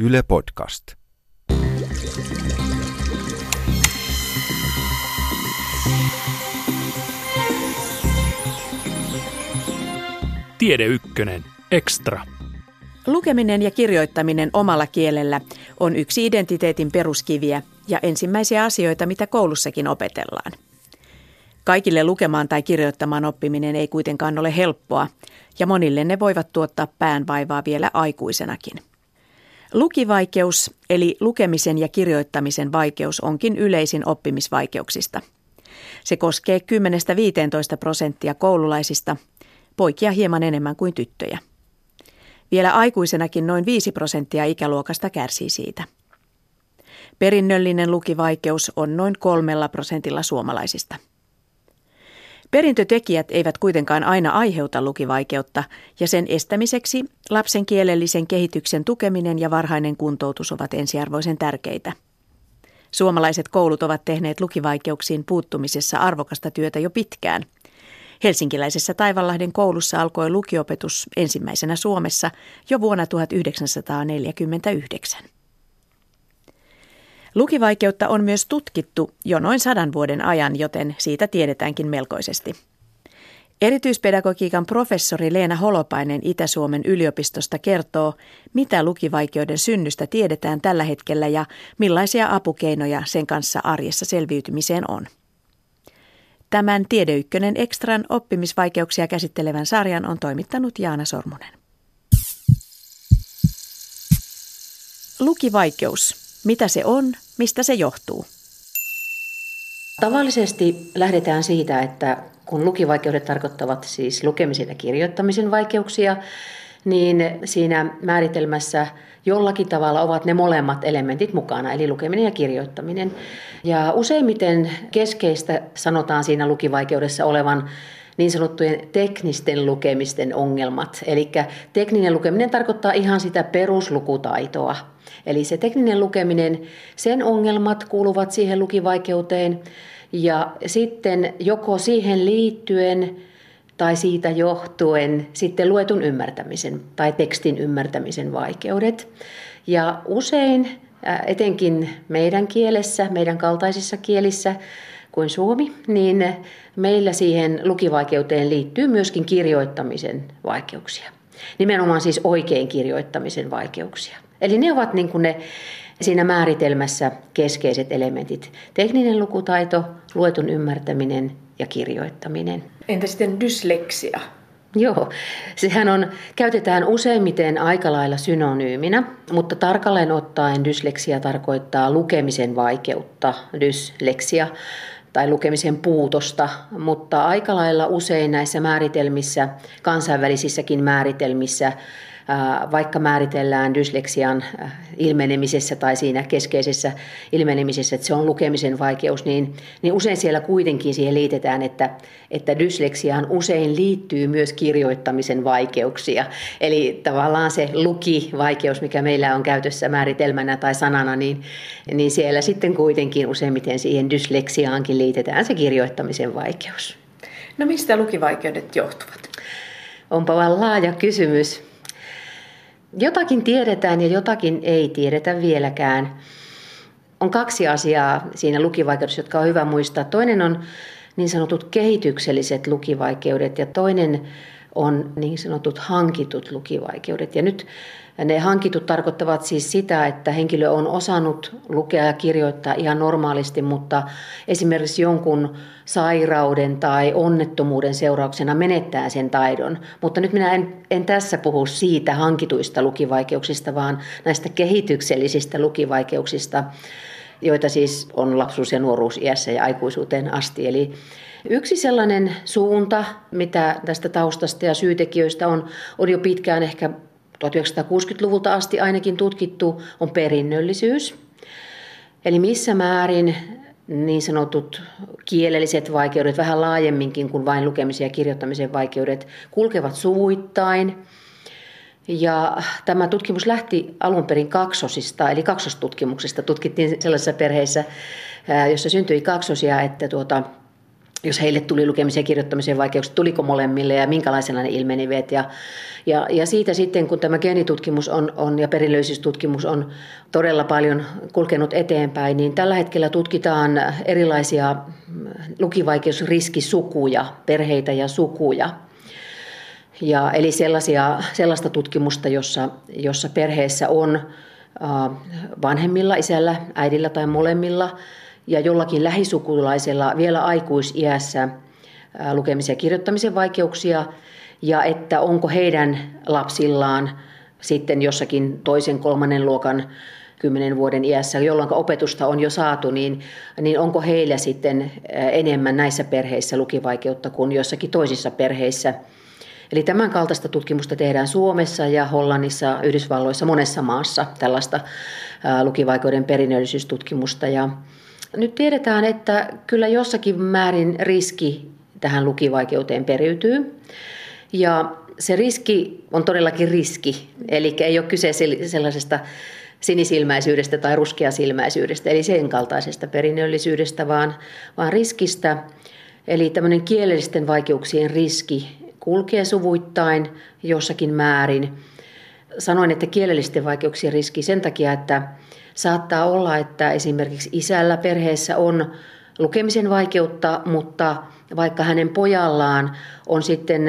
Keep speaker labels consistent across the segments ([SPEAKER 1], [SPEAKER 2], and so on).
[SPEAKER 1] Yle Podcast.
[SPEAKER 2] Tiede Ykkönen. Extra.
[SPEAKER 3] Lukeminen ja kirjoittaminen omalla kielellä on yksi identiteetin peruskiviä ja ensimmäisiä asioita, mitä koulussakin opetellaan. Kaikille lukemaan tai kirjoittamaan oppiminen ei kuitenkaan ole helppoa, ja monille ne voivat tuottaa päänvaivaa vielä aikuisenakin. Lukivaikeus, eli lukemisen ja kirjoittamisen vaikeus, onkin yleisin oppimisvaikeuksista. Se koskee 10-15 prosenttia koululaisista, poikia hieman enemmän kuin tyttöjä. Vielä aikuisenakin noin 5 prosenttia ikäluokasta kärsii siitä. Perinnöllinen lukivaikeus on noin kolmella prosentilla suomalaisista. Perintötekijät eivät kuitenkaan aina aiheuta lukivaikeutta, ja sen estämiseksi lapsen kielellisen kehityksen tukeminen ja varhainen kuntoutus ovat ensiarvoisen tärkeitä. Suomalaiset koulut ovat tehneet lukivaikeuksiin puuttumisessa arvokasta työtä jo pitkään. Helsinkiläisessä Taivanlahden koulussa alkoi lukiopetus ensimmäisenä Suomessa jo vuonna 1949. Lukivaikeutta on myös tutkittu jo noin sadan vuoden ajan, joten siitä tiedetäänkin melkoisesti. Erityispedagogiikan professori Leena Holopainen Itä-Suomen yliopistosta kertoo, mitä lukivaikeuden synnystä tiedetään tällä hetkellä ja millaisia apukeinoja sen kanssa arjessa selviytymiseen on. Tämän Tiedeykkönen Ekstran oppimisvaikeuksia käsittelevän sarjan on toimittanut Jaana Sormunen. Lukivaikeus. Mitä se on, mistä se johtuu?
[SPEAKER 4] Tavallisesti lähdetään siitä, että kun lukivaikeudet tarkoittavat siis lukemisen ja kirjoittamisen vaikeuksia, niin siinä määritelmässä jollakin tavalla ovat ne molemmat elementit mukana, eli lukeminen ja kirjoittaminen. Ja useimmiten keskeistä sanotaan siinä lukivaikeudessa olevan niin sanottujen teknisten lukemisten ongelmat. Eli tekninen lukeminen tarkoittaa ihan sitä peruslukutaitoa. Eli se tekninen lukeminen, sen ongelmat kuuluvat siihen lukivaikeuteen ja sitten joko siihen liittyen tai siitä johtuen sitten luetun ymmärtämisen tai tekstin ymmärtämisen vaikeudet. Ja usein, etenkin meidän kielessä, meidän kaltaisissa kielissä kuin suomi, niin meillä siihen lukivaikeuteen liittyy myöskin kirjoittamisen vaikeuksia. Nimenomaan siis oikein kirjoittamisen vaikeuksia. Eli ne ovat niin kuin ne siinä määritelmässä keskeiset elementit. Tekninen lukutaito, luetun ymmärtäminen ja kirjoittaminen.
[SPEAKER 3] Entä sitten dysleksia?
[SPEAKER 4] Joo, sehän on, käytetään useimmiten aika lailla synonyyminä, mutta tarkalleen ottaen dysleksia tarkoittaa lukemisen vaikeutta, dysleksia tai lukemisen puutosta, mutta aika lailla usein näissä määritelmissä, kansainvälisissäkin määritelmissä, vaikka määritellään dysleksian ilmenemisessä tai siinä keskeisessä ilmenemisessä, että se on lukemisen vaikeus, niin, niin usein siellä kuitenkin siihen liitetään, että, että dysleksiaan usein liittyy myös kirjoittamisen vaikeuksia. Eli tavallaan se lukivaikeus, mikä meillä on käytössä määritelmänä tai sanana, niin, niin siellä sitten kuitenkin useimmiten siihen dysleksiaankin liitetään se kirjoittamisen vaikeus.
[SPEAKER 3] No mistä lukivaikeudet johtuvat?
[SPEAKER 4] Onpa vaan laaja kysymys. Jotakin tiedetään ja jotakin ei tiedetä vieläkään. On kaksi asiaa siinä lukivaikeudessa, jotka on hyvä muistaa. Toinen on niin sanotut kehitykselliset lukivaikeudet ja toinen on niin sanotut hankitut lukivaikeudet. Ja nyt ne hankitut tarkoittavat siis sitä, että henkilö on osannut lukea ja kirjoittaa ihan normaalisti, mutta esimerkiksi jonkun sairauden tai onnettomuuden seurauksena menettää sen taidon. Mutta nyt minä en, en tässä puhu siitä hankituista lukivaikeuksista, vaan näistä kehityksellisistä lukivaikeuksista, joita siis on lapsuus- ja nuoruusiässä ja aikuisuuteen asti. Eli Yksi sellainen suunta, mitä tästä taustasta ja syytekijöistä on, on jo pitkään ehkä 1960-luvulta asti ainakin tutkittu, on perinnöllisyys. Eli missä määrin niin sanotut kielelliset vaikeudet, vähän laajemminkin kuin vain lukemisen ja kirjoittamisen vaikeudet, kulkevat suvuittain. Ja tämä tutkimus lähti alun perin kaksosista, eli kaksostutkimuksesta. Tutkittiin sellaisissa perheissä, jossa syntyi kaksosia, että tuota, jos heille tuli lukemisen ja kirjoittamisen vaikeuksia, tuliko molemmille ja minkälaisena ne ilmenivät. Ja, ja, ja siitä sitten, kun tämä geenitutkimus on, on ja perinnöllisyystutkimus on todella paljon kulkenut eteenpäin, niin tällä hetkellä tutkitaan erilaisia lukivaikeusriskisukuja, perheitä ja sukuja. Ja, eli sellaisia, sellaista tutkimusta, jossa, jossa perheessä on vanhemmilla, isällä, äidillä tai molemmilla – ja jollakin lähisukulaisella vielä aikuisiässä lukemisen ja kirjoittamisen vaikeuksia ja että onko heidän lapsillaan sitten jossakin toisen kolmannen luokan kymmenen vuoden iässä, jolloin opetusta on jo saatu, niin, niin onko heillä sitten enemmän näissä perheissä lukivaikeutta kuin jossakin toisissa perheissä. Eli tämän kaltaista tutkimusta tehdään Suomessa ja Hollannissa, Yhdysvalloissa, monessa maassa tällaista lukivaikeuden perinnöllisyystutkimusta. Ja, nyt tiedetään, että kyllä jossakin määrin riski tähän lukivaikeuteen periytyy. Ja se riski on todellakin riski, eli ei ole kyse sellaisesta sinisilmäisyydestä tai ruskeasilmäisyydestä, eli sen kaltaisesta perinnöllisyydestä, vaan, vaan riskistä. Eli tämmöinen kielellisten vaikeuksien riski kulkee suvuittain jossakin määrin. Sanoin, että kielellisten vaikeuksien riski sen takia, että Saattaa olla, että esimerkiksi isällä perheessä on lukemisen vaikeutta, mutta vaikka hänen pojallaan on sitten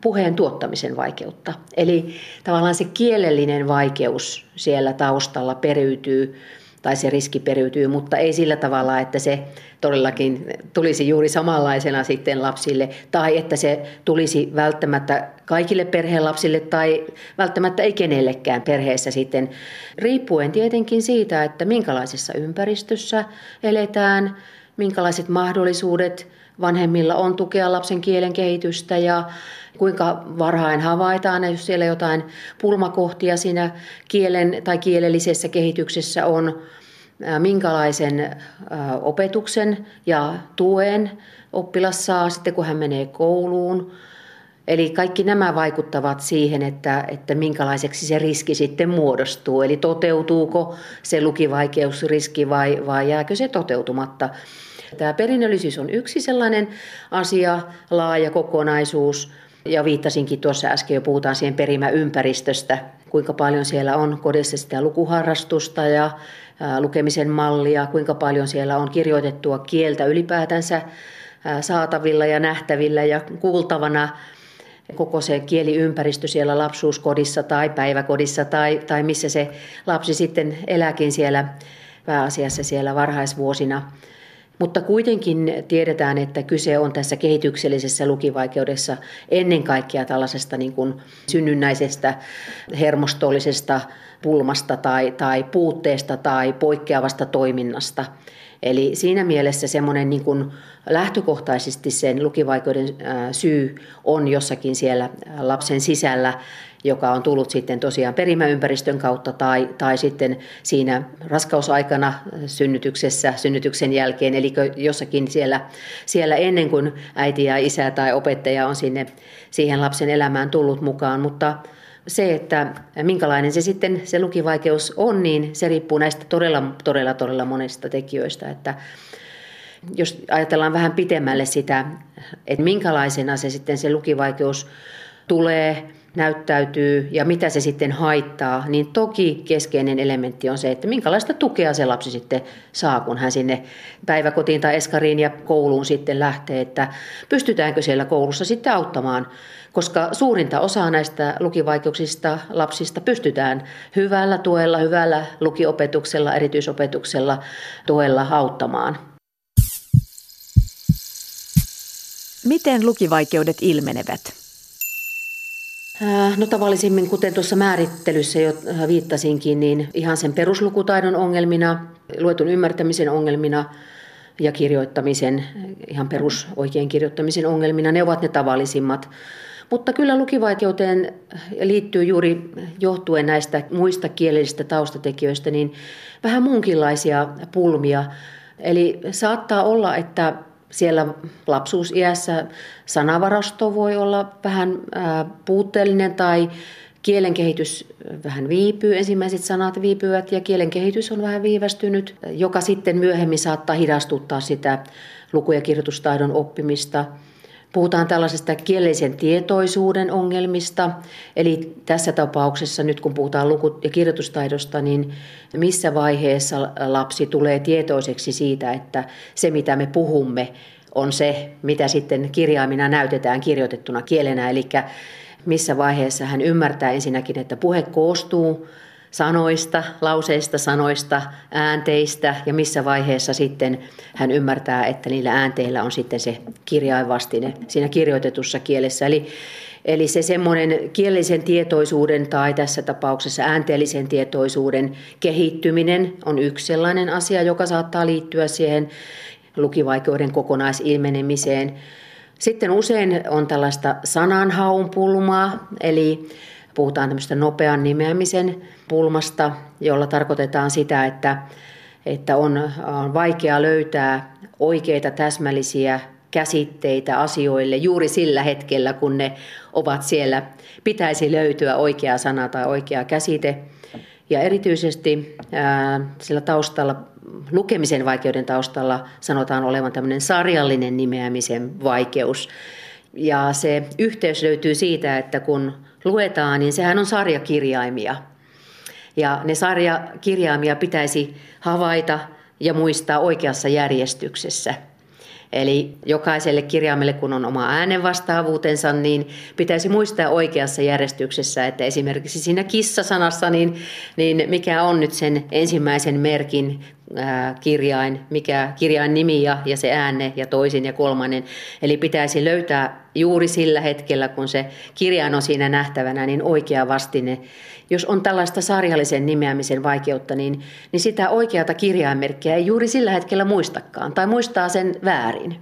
[SPEAKER 4] puheen tuottamisen vaikeutta. Eli tavallaan se kielellinen vaikeus siellä taustalla periytyy tai se riski periytyy, mutta ei sillä tavalla, että se todellakin tulisi juuri samanlaisena sitten lapsille, tai että se tulisi välttämättä kaikille perheen lapsille tai välttämättä ei kenellekään perheessä sitten, riippuen tietenkin siitä, että minkälaisessa ympäristössä eletään, minkälaiset mahdollisuudet vanhemmilla on tukea lapsen kielen kehitystä ja kuinka varhain havaitaan, jos siellä jotain pulmakohtia siinä kielen tai kielellisessä kehityksessä on, minkälaisen opetuksen ja tuen oppilas saa sitten, kun hän menee kouluun. Eli kaikki nämä vaikuttavat siihen, että, että minkälaiseksi se riski sitten muodostuu. Eli toteutuuko se lukivaikeusriski vai, vai jääkö se toteutumatta. Tämä perinnöllisyys on yksi sellainen asia, laaja kokonaisuus. Ja viittasinkin tuossa äsken jo, puhutaan siihen perimäympäristöstä, kuinka paljon siellä on kodissa sitä lukuharrastusta ja lukemisen mallia, kuinka paljon siellä on kirjoitettua kieltä ylipäätänsä saatavilla ja nähtävillä ja kuultavana koko se kieliympäristö siellä lapsuuskodissa tai päiväkodissa tai, tai missä se lapsi sitten elääkin siellä pääasiassa siellä varhaisvuosina. Mutta kuitenkin tiedetään, että kyse on tässä kehityksellisessä lukivaikeudessa ennen kaikkea tällaisesta niin kuin synnynnäisestä hermostollisesta pulmasta tai, tai puutteesta tai poikkeavasta toiminnasta. Eli siinä mielessä semmoinen niin kuin lähtökohtaisesti sen lukivaikeuden syy on jossakin siellä lapsen sisällä, joka on tullut sitten tosiaan perimäympäristön kautta tai, tai sitten siinä raskausaikana synnytyksessä, synnytyksen jälkeen, eli jossakin siellä, siellä ennen kuin äiti ja isä tai opettaja on sinne siihen lapsen elämään tullut mukaan, mutta se, että minkälainen se sitten se lukivaikeus on, niin se riippuu näistä todella, todella, todella monesta tekijöistä. Että jos ajatellaan vähän pitemmälle sitä, että minkälaisena se sitten se lukivaikeus tulee, näyttäytyy ja mitä se sitten haittaa, niin toki keskeinen elementti on se, että minkälaista tukea se lapsi sitten saa, kun hän sinne päiväkotiin tai eskariin ja kouluun sitten lähtee, että pystytäänkö siellä koulussa sitten auttamaan koska suurinta osaa näistä lukivaikeuksista lapsista pystytään hyvällä tuella, hyvällä lukiopetuksella, erityisopetuksella tuella auttamaan.
[SPEAKER 3] Miten lukivaikeudet ilmenevät?
[SPEAKER 4] No tavallisimmin, kuten tuossa määrittelyssä jo viittasinkin, niin ihan sen peruslukutaidon ongelmina, luetun ymmärtämisen ongelmina ja kirjoittamisen, ihan perusoikein kirjoittamisen ongelmina, ne ovat ne tavallisimmat. Mutta kyllä lukivaikeuteen liittyy juuri johtuen näistä muista kielellisistä taustatekijöistä niin vähän muunkinlaisia pulmia. Eli saattaa olla, että siellä lapsuusiässä sanavarasto voi olla vähän puutteellinen tai Kielen kehitys vähän viipyy, ensimmäiset sanat viipyvät ja kielen kehitys on vähän viivästynyt, joka sitten myöhemmin saattaa hidastuttaa sitä luku- ja kirjoitustaidon oppimista. Puhutaan tällaisesta kielellisen tietoisuuden ongelmista, eli tässä tapauksessa nyt kun puhutaan luku- ja kirjoitustaidosta, niin missä vaiheessa lapsi tulee tietoiseksi siitä, että se mitä me puhumme on se, mitä sitten kirjaimina näytetään kirjoitettuna kielenä, eli missä vaiheessa hän ymmärtää ensinnäkin, että puhe koostuu sanoista, lauseista, sanoista, äänteistä ja missä vaiheessa sitten hän ymmärtää, että niillä äänteillä on sitten se kirjainvastine siinä kirjoitetussa kielessä. Eli, eli se semmoinen kielellisen tietoisuuden tai tässä tapauksessa äänteellisen tietoisuuden kehittyminen on yksi sellainen asia, joka saattaa liittyä siihen lukivaikeuden kokonaisilmenemiseen. Sitten usein on tällaista sananhaun pulmaa, eli puhutaan tämmöistä nopean nimeämisen pulmasta, jolla tarkoitetaan sitä, että, että on, on vaikea löytää oikeita täsmällisiä käsitteitä asioille juuri sillä hetkellä, kun ne ovat siellä. Pitäisi löytyä oikea sana tai oikea käsite. Ja erityisesti ää, sillä taustalla, lukemisen vaikeuden taustalla sanotaan olevan tämmöinen sarjallinen nimeämisen vaikeus. Ja se yhteys löytyy siitä, että kun luetaan, niin sehän on sarjakirjaimia. Ja ne sarjakirjaimia pitäisi havaita ja muistaa oikeassa järjestyksessä. Eli jokaiselle kirjaimelle, kun on oma äänenvastaavuutensa, niin pitäisi muistaa oikeassa järjestyksessä, että esimerkiksi siinä kissa-sanassa, niin, niin mikä on nyt sen ensimmäisen merkin kirjain, mikä kirjain nimi ja, ja se äänne ja toisin ja kolmannen. Eli pitäisi löytää juuri sillä hetkellä, kun se kirjain on siinä nähtävänä, niin oikea vastine. Jos on tällaista sarjallisen nimeämisen vaikeutta, niin, niin sitä oikeata kirjainmerkkiä ei juuri sillä hetkellä muistakaan tai muistaa sen väärin.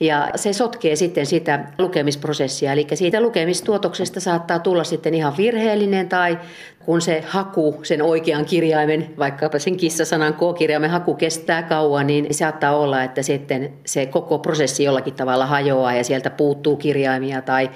[SPEAKER 4] Ja se sotkee sitten sitä lukemisprosessia, eli siitä lukemistuotoksesta saattaa tulla sitten ihan virheellinen tai kun se haku, sen oikean kirjaimen, vaikkapa sen kissasanan K-kirjaimen haku kestää kauan, niin saattaa olla, että sitten se koko prosessi jollakin tavalla hajoaa ja sieltä puuttuu kirjaimia tai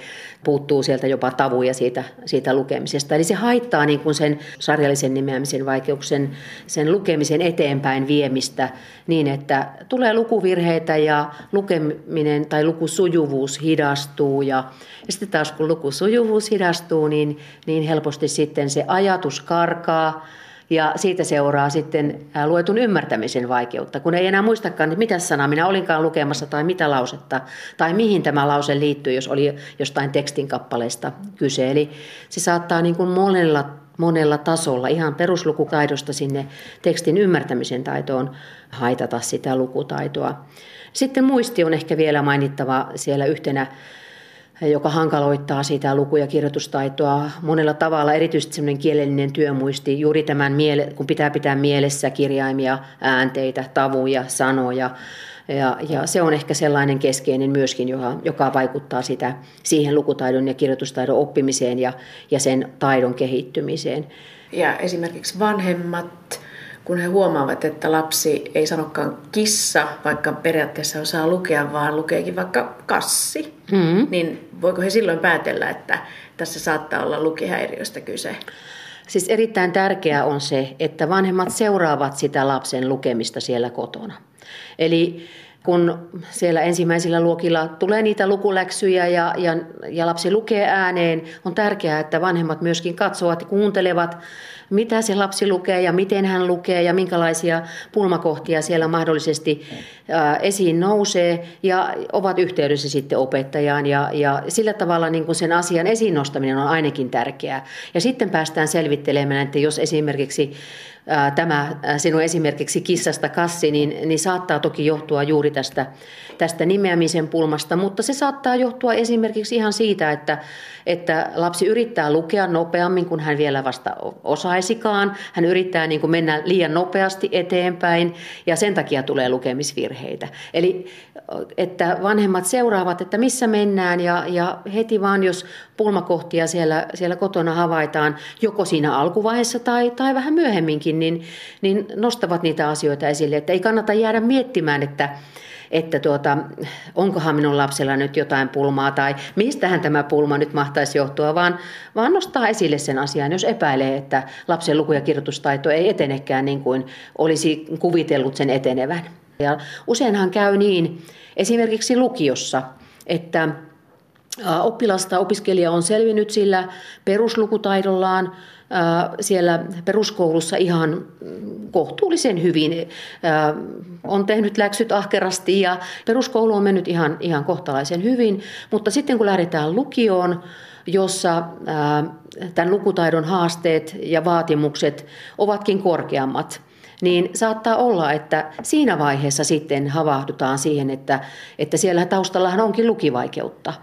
[SPEAKER 4] puuttuu sieltä jopa tavuja siitä, siitä lukemisesta. Eli se haittaa niin kuin sen sarjallisen nimeämisen vaikeuksen, sen lukemisen eteenpäin viemistä niin, että tulee lukuvirheitä ja lukeminen tai lukusujuvuus hidastuu. Ja, ja sitten taas kun lukusujuvuus hidastuu, niin, niin helposti sitten se ajatus karkaa ja siitä seuraa sitten luetun ymmärtämisen vaikeutta, kun ei enää muistakaan, mitä sanaa minä olinkaan lukemassa tai mitä lausetta tai mihin tämä lause liittyy, jos oli jostain tekstin kappaleesta kyse. Eli se saattaa niin kuin monella, monella tasolla ihan peruslukutaidosta sinne tekstin ymmärtämisen taitoon haitata sitä lukutaitoa. Sitten muisti on ehkä vielä mainittava siellä yhtenä joka hankaloittaa sitä luku- ja kirjoitustaitoa monella tavalla, erityisesti semmoinen kielellinen työmuisti, juuri tämän, miele, kun pitää pitää mielessä kirjaimia, äänteitä, tavuja, sanoja, ja, ja se on ehkä sellainen keskeinen myöskin, joka, joka vaikuttaa sitä, siihen lukutaidon ja kirjoitustaidon oppimiseen ja, ja sen taidon kehittymiseen.
[SPEAKER 3] Ja esimerkiksi vanhemmat kun he huomaavat, että lapsi ei sanokaan kissa, vaikka periaatteessa osaa lukea, vaan lukeekin vaikka kassi, mm. niin voiko he silloin päätellä, että tässä saattaa olla lukihäiriöstä kyse?
[SPEAKER 4] Siis erittäin tärkeää on se, että vanhemmat seuraavat sitä lapsen lukemista siellä kotona. Eli kun siellä ensimmäisillä luokilla tulee niitä lukuläksyjä ja, ja, ja lapsi lukee ääneen, on tärkeää, että vanhemmat myöskin katsovat ja kuuntelevat mitä se lapsi lukee ja miten hän lukee ja minkälaisia pulmakohtia siellä mahdollisesti esiin nousee ja ovat yhteydessä sitten opettajaan ja, ja sillä tavalla niin kuin sen asian esiin nostaminen on ainakin tärkeää. Ja sitten päästään selvittelemään, että jos esimerkiksi tämä sinun esimerkiksi kissasta kassi, niin, niin saattaa toki johtua juuri tästä, tästä nimeämisen pulmasta, mutta se saattaa johtua esimerkiksi ihan siitä, että, että lapsi yrittää lukea nopeammin kuin hän vielä vasta osaisikaan. Hän yrittää niin kuin mennä liian nopeasti eteenpäin ja sen takia tulee lukemisvirheitä. Eli että vanhemmat seuraavat, että missä mennään ja, ja heti vaan, jos pulmakohtia siellä, siellä kotona havaitaan, joko siinä alkuvaiheessa tai, tai vähän myöhemminkin, niin, niin nostavat niitä asioita esille. Että ei kannata jäädä miettimään, että, että tuota, onkohan minun lapsella nyt jotain pulmaa tai mistähän tämä pulma nyt mahtaisi johtua, vaan, vaan nostaa esille sen asian, jos epäilee, että lapsen luku- ja kirjoitustaito ei etenekään niin kuin olisi kuvitellut sen etenevän. Ja useinhan käy niin, esimerkiksi lukiossa, että oppilasta, opiskelija on selvinnyt sillä peruslukutaidollaan, siellä peruskoulussa ihan kohtuullisen hyvin. On tehnyt läksyt ahkerasti ja peruskoulu on mennyt ihan, ihan kohtalaisen hyvin, mutta sitten kun lähdetään lukioon, jossa tämän lukutaidon haasteet ja vaatimukset ovatkin korkeammat, niin saattaa olla, että siinä vaiheessa sitten havahdutaan siihen, että, että siellä taustallahan onkin lukivaikeutta –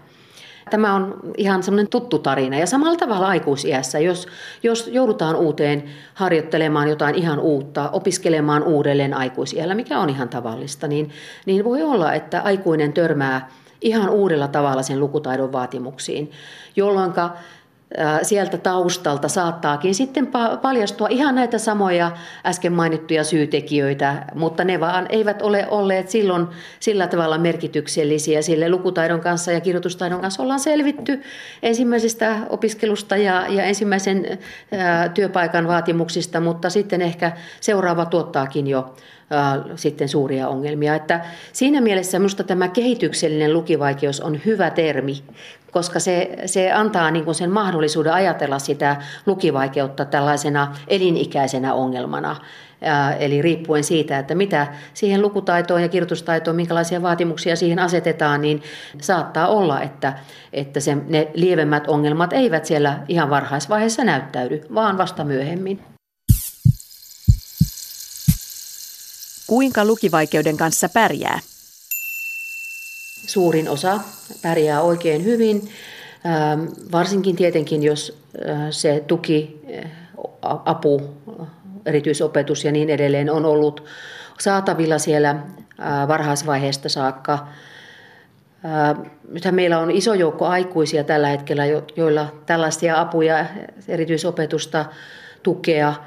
[SPEAKER 4] Tämä on ihan semmoinen tuttu tarina. Ja samalla tavalla aikuisiässä, jos, jos joudutaan uuteen harjoittelemaan jotain ihan uutta, opiskelemaan uudelleen aikuisiällä, mikä on ihan tavallista, niin, niin voi olla, että aikuinen törmää ihan uudella tavalla sen lukutaidon vaatimuksiin, jolloin sieltä taustalta saattaakin sitten paljastua ihan näitä samoja äsken mainittuja syytekijöitä, mutta ne vaan eivät ole olleet silloin sillä tavalla merkityksellisiä. Sille lukutaidon kanssa ja kirjoitustaidon kanssa ollaan selvitty ensimmäisestä opiskelusta ja, ja ensimmäisen ää, työpaikan vaatimuksista, mutta sitten ehkä seuraava tuottaakin jo sitten suuria ongelmia. Että siinä mielessä minusta tämä kehityksellinen lukivaikeus on hyvä termi, koska se, se antaa niin sen mahdollisuuden ajatella sitä lukivaikeutta tällaisena elinikäisenä ongelmana. Eli riippuen siitä, että mitä siihen lukutaitoon ja kirjoitustaitoon, minkälaisia vaatimuksia siihen asetetaan, niin saattaa olla, että, että se, ne lievemmät ongelmat eivät siellä ihan varhaisvaiheessa näyttäydy, vaan vasta myöhemmin.
[SPEAKER 3] Kuinka lukivaikeuden kanssa pärjää?
[SPEAKER 4] Suurin osa pärjää oikein hyvin, ähm, varsinkin tietenkin, jos äh, se tuki, äh, apu, erityisopetus ja niin edelleen on ollut saatavilla siellä äh, varhaisvaiheesta saakka. Nythän meillä on iso joukko aikuisia tällä hetkellä, joilla tällaisia apuja, erityisopetusta, tukea –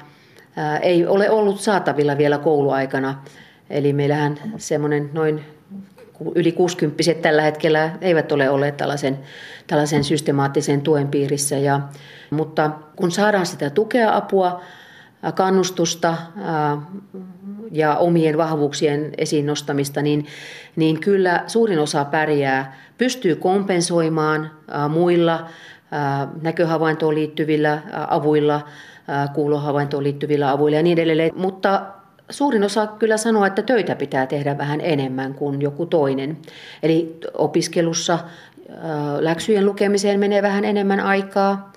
[SPEAKER 4] ei ole ollut saatavilla vielä kouluaikana. Eli meillähän semmoinen noin yli 60 tällä hetkellä eivät ole olleet tällaisen, tällaisen systemaattisen tuen piirissä. Ja, mutta kun saadaan sitä tukea, apua, kannustusta ja omien vahvuuksien esiin nostamista, niin, niin kyllä suurin osa pärjää, pystyy kompensoimaan muilla näköhavaintoon liittyvillä avuilla – kuulohavaintoon liittyvillä avuilla ja niin edelleen. Mutta suurin osa kyllä sanoo, että töitä pitää tehdä vähän enemmän kuin joku toinen. Eli opiskelussa läksyjen lukemiseen menee vähän enemmän aikaa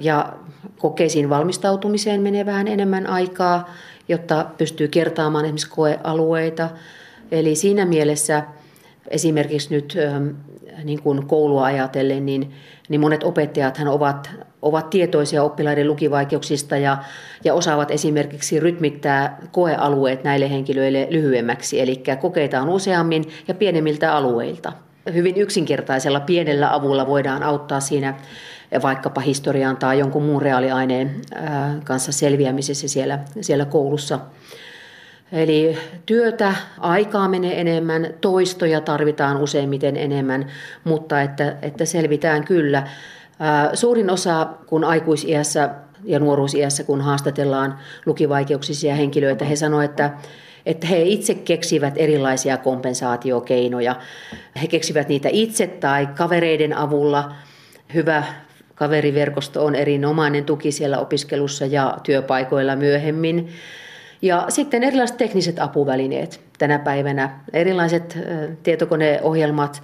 [SPEAKER 4] ja kokeisiin valmistautumiseen menee vähän enemmän aikaa, jotta pystyy kertaamaan esimerkiksi koealueita. Eli siinä mielessä esimerkiksi nyt niin kuin koulua ajatellen, niin, niin monet opettajathan ovat ovat tietoisia oppilaiden lukivaikeuksista ja, ja osaavat esimerkiksi rytmittää koealueet näille henkilöille lyhyemmäksi. Eli kokeita on useammin ja pienemmiltä alueilta. Hyvin yksinkertaisella pienellä avulla voidaan auttaa siinä vaikkapa historian tai jonkun muun reaaliaineen kanssa selviämisessä siellä, siellä koulussa. Eli työtä, aikaa menee enemmän, toistoja tarvitaan useimmiten enemmän, mutta että, että selvitään kyllä. Suurin osa, kun aikuisiässä ja nuoruusiässä, kun haastatellaan lukivaikeuksisia henkilöitä, he sanoivat, että että he itse keksivät erilaisia kompensaatiokeinoja. He keksivät niitä itse tai kavereiden avulla. Hyvä kaveriverkosto on erinomainen tuki siellä opiskelussa ja työpaikoilla myöhemmin. Ja sitten erilaiset tekniset apuvälineet tänä päivänä. Erilaiset tietokoneohjelmat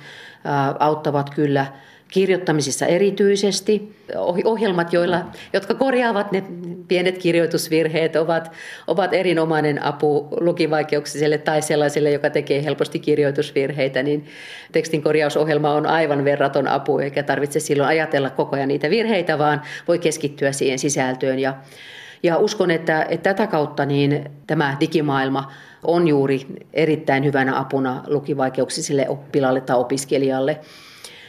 [SPEAKER 4] auttavat kyllä – kirjoittamisessa erityisesti. Ohjelmat, joilla, jotka korjaavat ne pienet kirjoitusvirheet, ovat, ovat erinomainen apu lukivaikeuksiselle tai sellaiselle, joka tekee helposti kirjoitusvirheitä, niin tekstin korjausohjelma on aivan verraton apu, eikä tarvitse silloin ajatella koko ajan niitä virheitä, vaan voi keskittyä siihen sisältöön. Ja, ja uskon, että, että tätä kautta niin tämä digimaailma on juuri erittäin hyvänä apuna lukivaikeuksiselle oppilaalle tai opiskelijalle.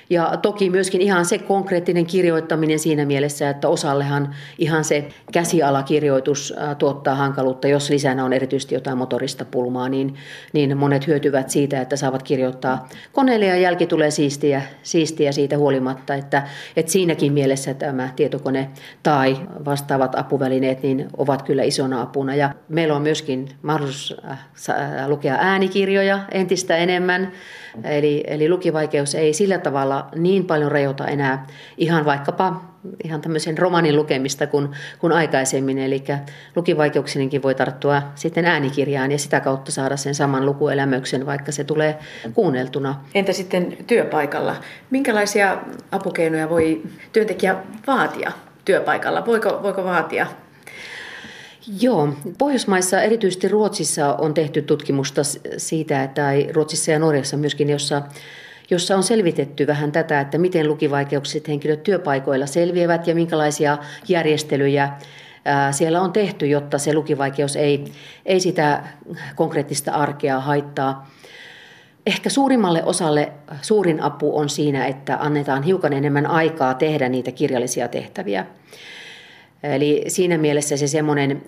[SPEAKER 4] Ja toki myöskin ihan se konkreettinen kirjoittaminen siinä mielessä, että osallehan ihan se käsialakirjoitus tuottaa hankaluutta, jos lisänä on erityisesti jotain motorista pulmaa, niin, niin monet hyötyvät siitä, että saavat kirjoittaa koneelle ja jälki tulee siistiä, siistiä siitä huolimatta, että, että siinäkin mielessä tämä tietokone tai vastaavat apuvälineet niin ovat kyllä isona apuna. Ja meillä on myöskin mahdollisuus äh, lukea äänikirjoja entistä enemmän, eli, eli lukivaikeus ei sillä tavalla niin paljon rajoita enää ihan vaikkapa ihan tämmöisen romanin lukemista kuin, kuin aikaisemmin. Eli lukivaikeuksinenkin voi tarttua sitten äänikirjaan ja sitä kautta saada sen saman lukuelämyksen, vaikka se tulee kuunneltuna.
[SPEAKER 3] Entä sitten työpaikalla? Minkälaisia apukeinoja voi työntekijä vaatia työpaikalla? Voiko, voiko vaatia
[SPEAKER 4] Joo, Pohjoismaissa, erityisesti Ruotsissa on tehty tutkimusta siitä, että Ruotsissa ja Norjassa myöskin, jossa jossa on selvitetty vähän tätä, että miten lukivaikeukset henkilöt työpaikoilla selviävät ja minkälaisia järjestelyjä siellä on tehty, jotta se lukivaikeus ei, ei sitä konkreettista arkea haittaa. Ehkä suurimmalle osalle suurin apu on siinä, että annetaan hiukan enemmän aikaa tehdä niitä kirjallisia tehtäviä. Eli siinä mielessä se semmoinen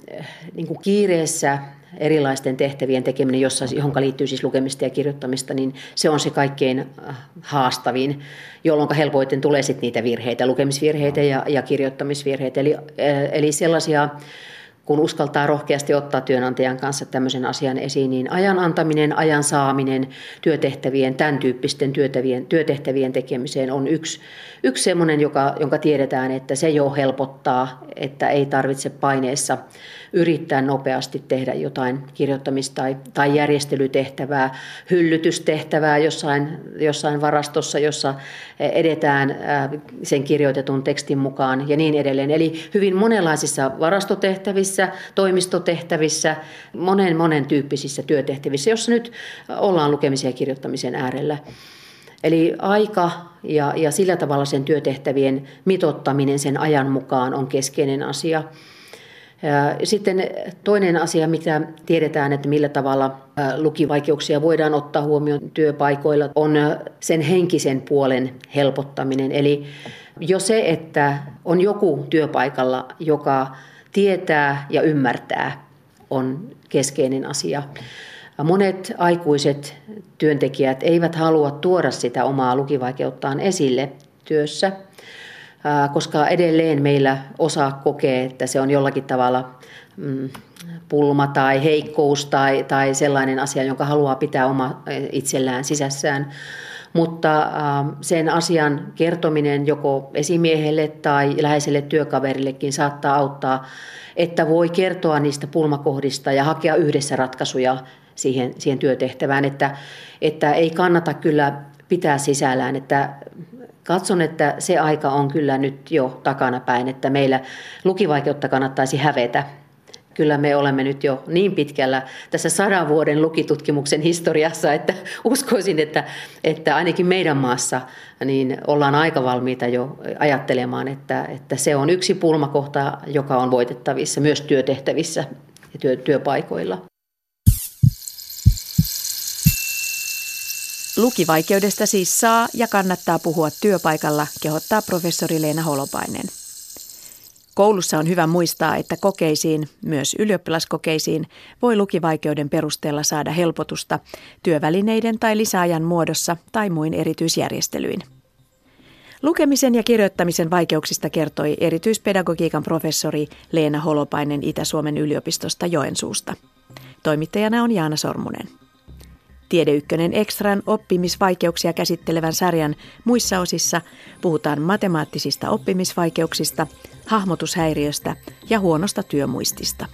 [SPEAKER 4] niin kuin kiireessä erilaisten tehtävien tekeminen, jossa, johon liittyy siis lukemista ja kirjoittamista, niin se on se kaikkein äh, haastavin, jolloin helpoiten tulee sitten niitä virheitä, lukemisvirheitä ja, ja kirjoittamisvirheitä. Eli, äh, eli sellaisia kun uskaltaa rohkeasti ottaa työnantajan kanssa tämmöisen asian esiin, niin ajan antaminen, ajan saaminen työtehtävien, tämän tyyppisten työtehtävien, työtehtävien tekemiseen on yksi, yksi semmoinen, joka, jonka tiedetään, että se jo helpottaa, että ei tarvitse paineessa yrittää nopeasti tehdä jotain kirjoittamista tai, tai järjestelytehtävää, hyllytystehtävää jossain, jossain varastossa, jossa edetään sen kirjoitetun tekstin mukaan ja niin edelleen. Eli hyvin monenlaisissa varastotehtävissä, toimistotehtävissä, monen monen tyyppisissä työtehtävissä, jossa nyt ollaan lukemisen ja kirjoittamisen äärellä. Eli aika ja, ja sillä tavalla sen työtehtävien mitottaminen sen ajan mukaan on keskeinen asia. Sitten toinen asia, mitä tiedetään, että millä tavalla lukivaikeuksia voidaan ottaa huomioon työpaikoilla, on sen henkisen puolen helpottaminen. Eli jo se, että on joku työpaikalla, joka tietää ja ymmärtää, on keskeinen asia. Monet aikuiset työntekijät eivät halua tuoda sitä omaa lukivaikeuttaan esille työssä – koska edelleen meillä osa kokee, että se on jollakin tavalla mm, pulma tai heikkous tai, tai sellainen asia, jonka haluaa pitää oma itsellään sisässään. Mutta sen asian kertominen joko esimiehelle tai läheiselle työkaverillekin saattaa auttaa, että voi kertoa niistä pulmakohdista ja hakea yhdessä ratkaisuja siihen, siihen työtehtävään, että, että ei kannata kyllä pitää sisällään, että Katson, että se aika on kyllä nyt jo takana päin, että meillä lukivaikeutta kannattaisi hävetä. Kyllä me olemme nyt jo niin pitkällä tässä sadan vuoden lukitutkimuksen historiassa, että uskoisin, että, että ainakin meidän maassa niin ollaan aika valmiita jo ajattelemaan, että, että se on yksi pulmakohta, joka on voitettavissa myös työtehtävissä ja työ, työpaikoilla.
[SPEAKER 3] Lukivaikeudesta siis saa ja kannattaa puhua työpaikalla, kehottaa professori Leena Holopainen. Koulussa on hyvä muistaa, että kokeisiin, myös ylioppilaskokeisiin, voi lukivaikeuden perusteella saada helpotusta työvälineiden tai lisäajan muodossa tai muin erityisjärjestelyin. Lukemisen ja kirjoittamisen vaikeuksista kertoi erityispedagogiikan professori Leena Holopainen Itä-Suomen yliopistosta Joensuusta. Toimittajana on Jaana Sormunen. Tiedeykkönen Extran oppimisvaikeuksia käsittelevän sarjan muissa osissa puhutaan matemaattisista oppimisvaikeuksista, hahmotushäiriöstä ja huonosta työmuistista.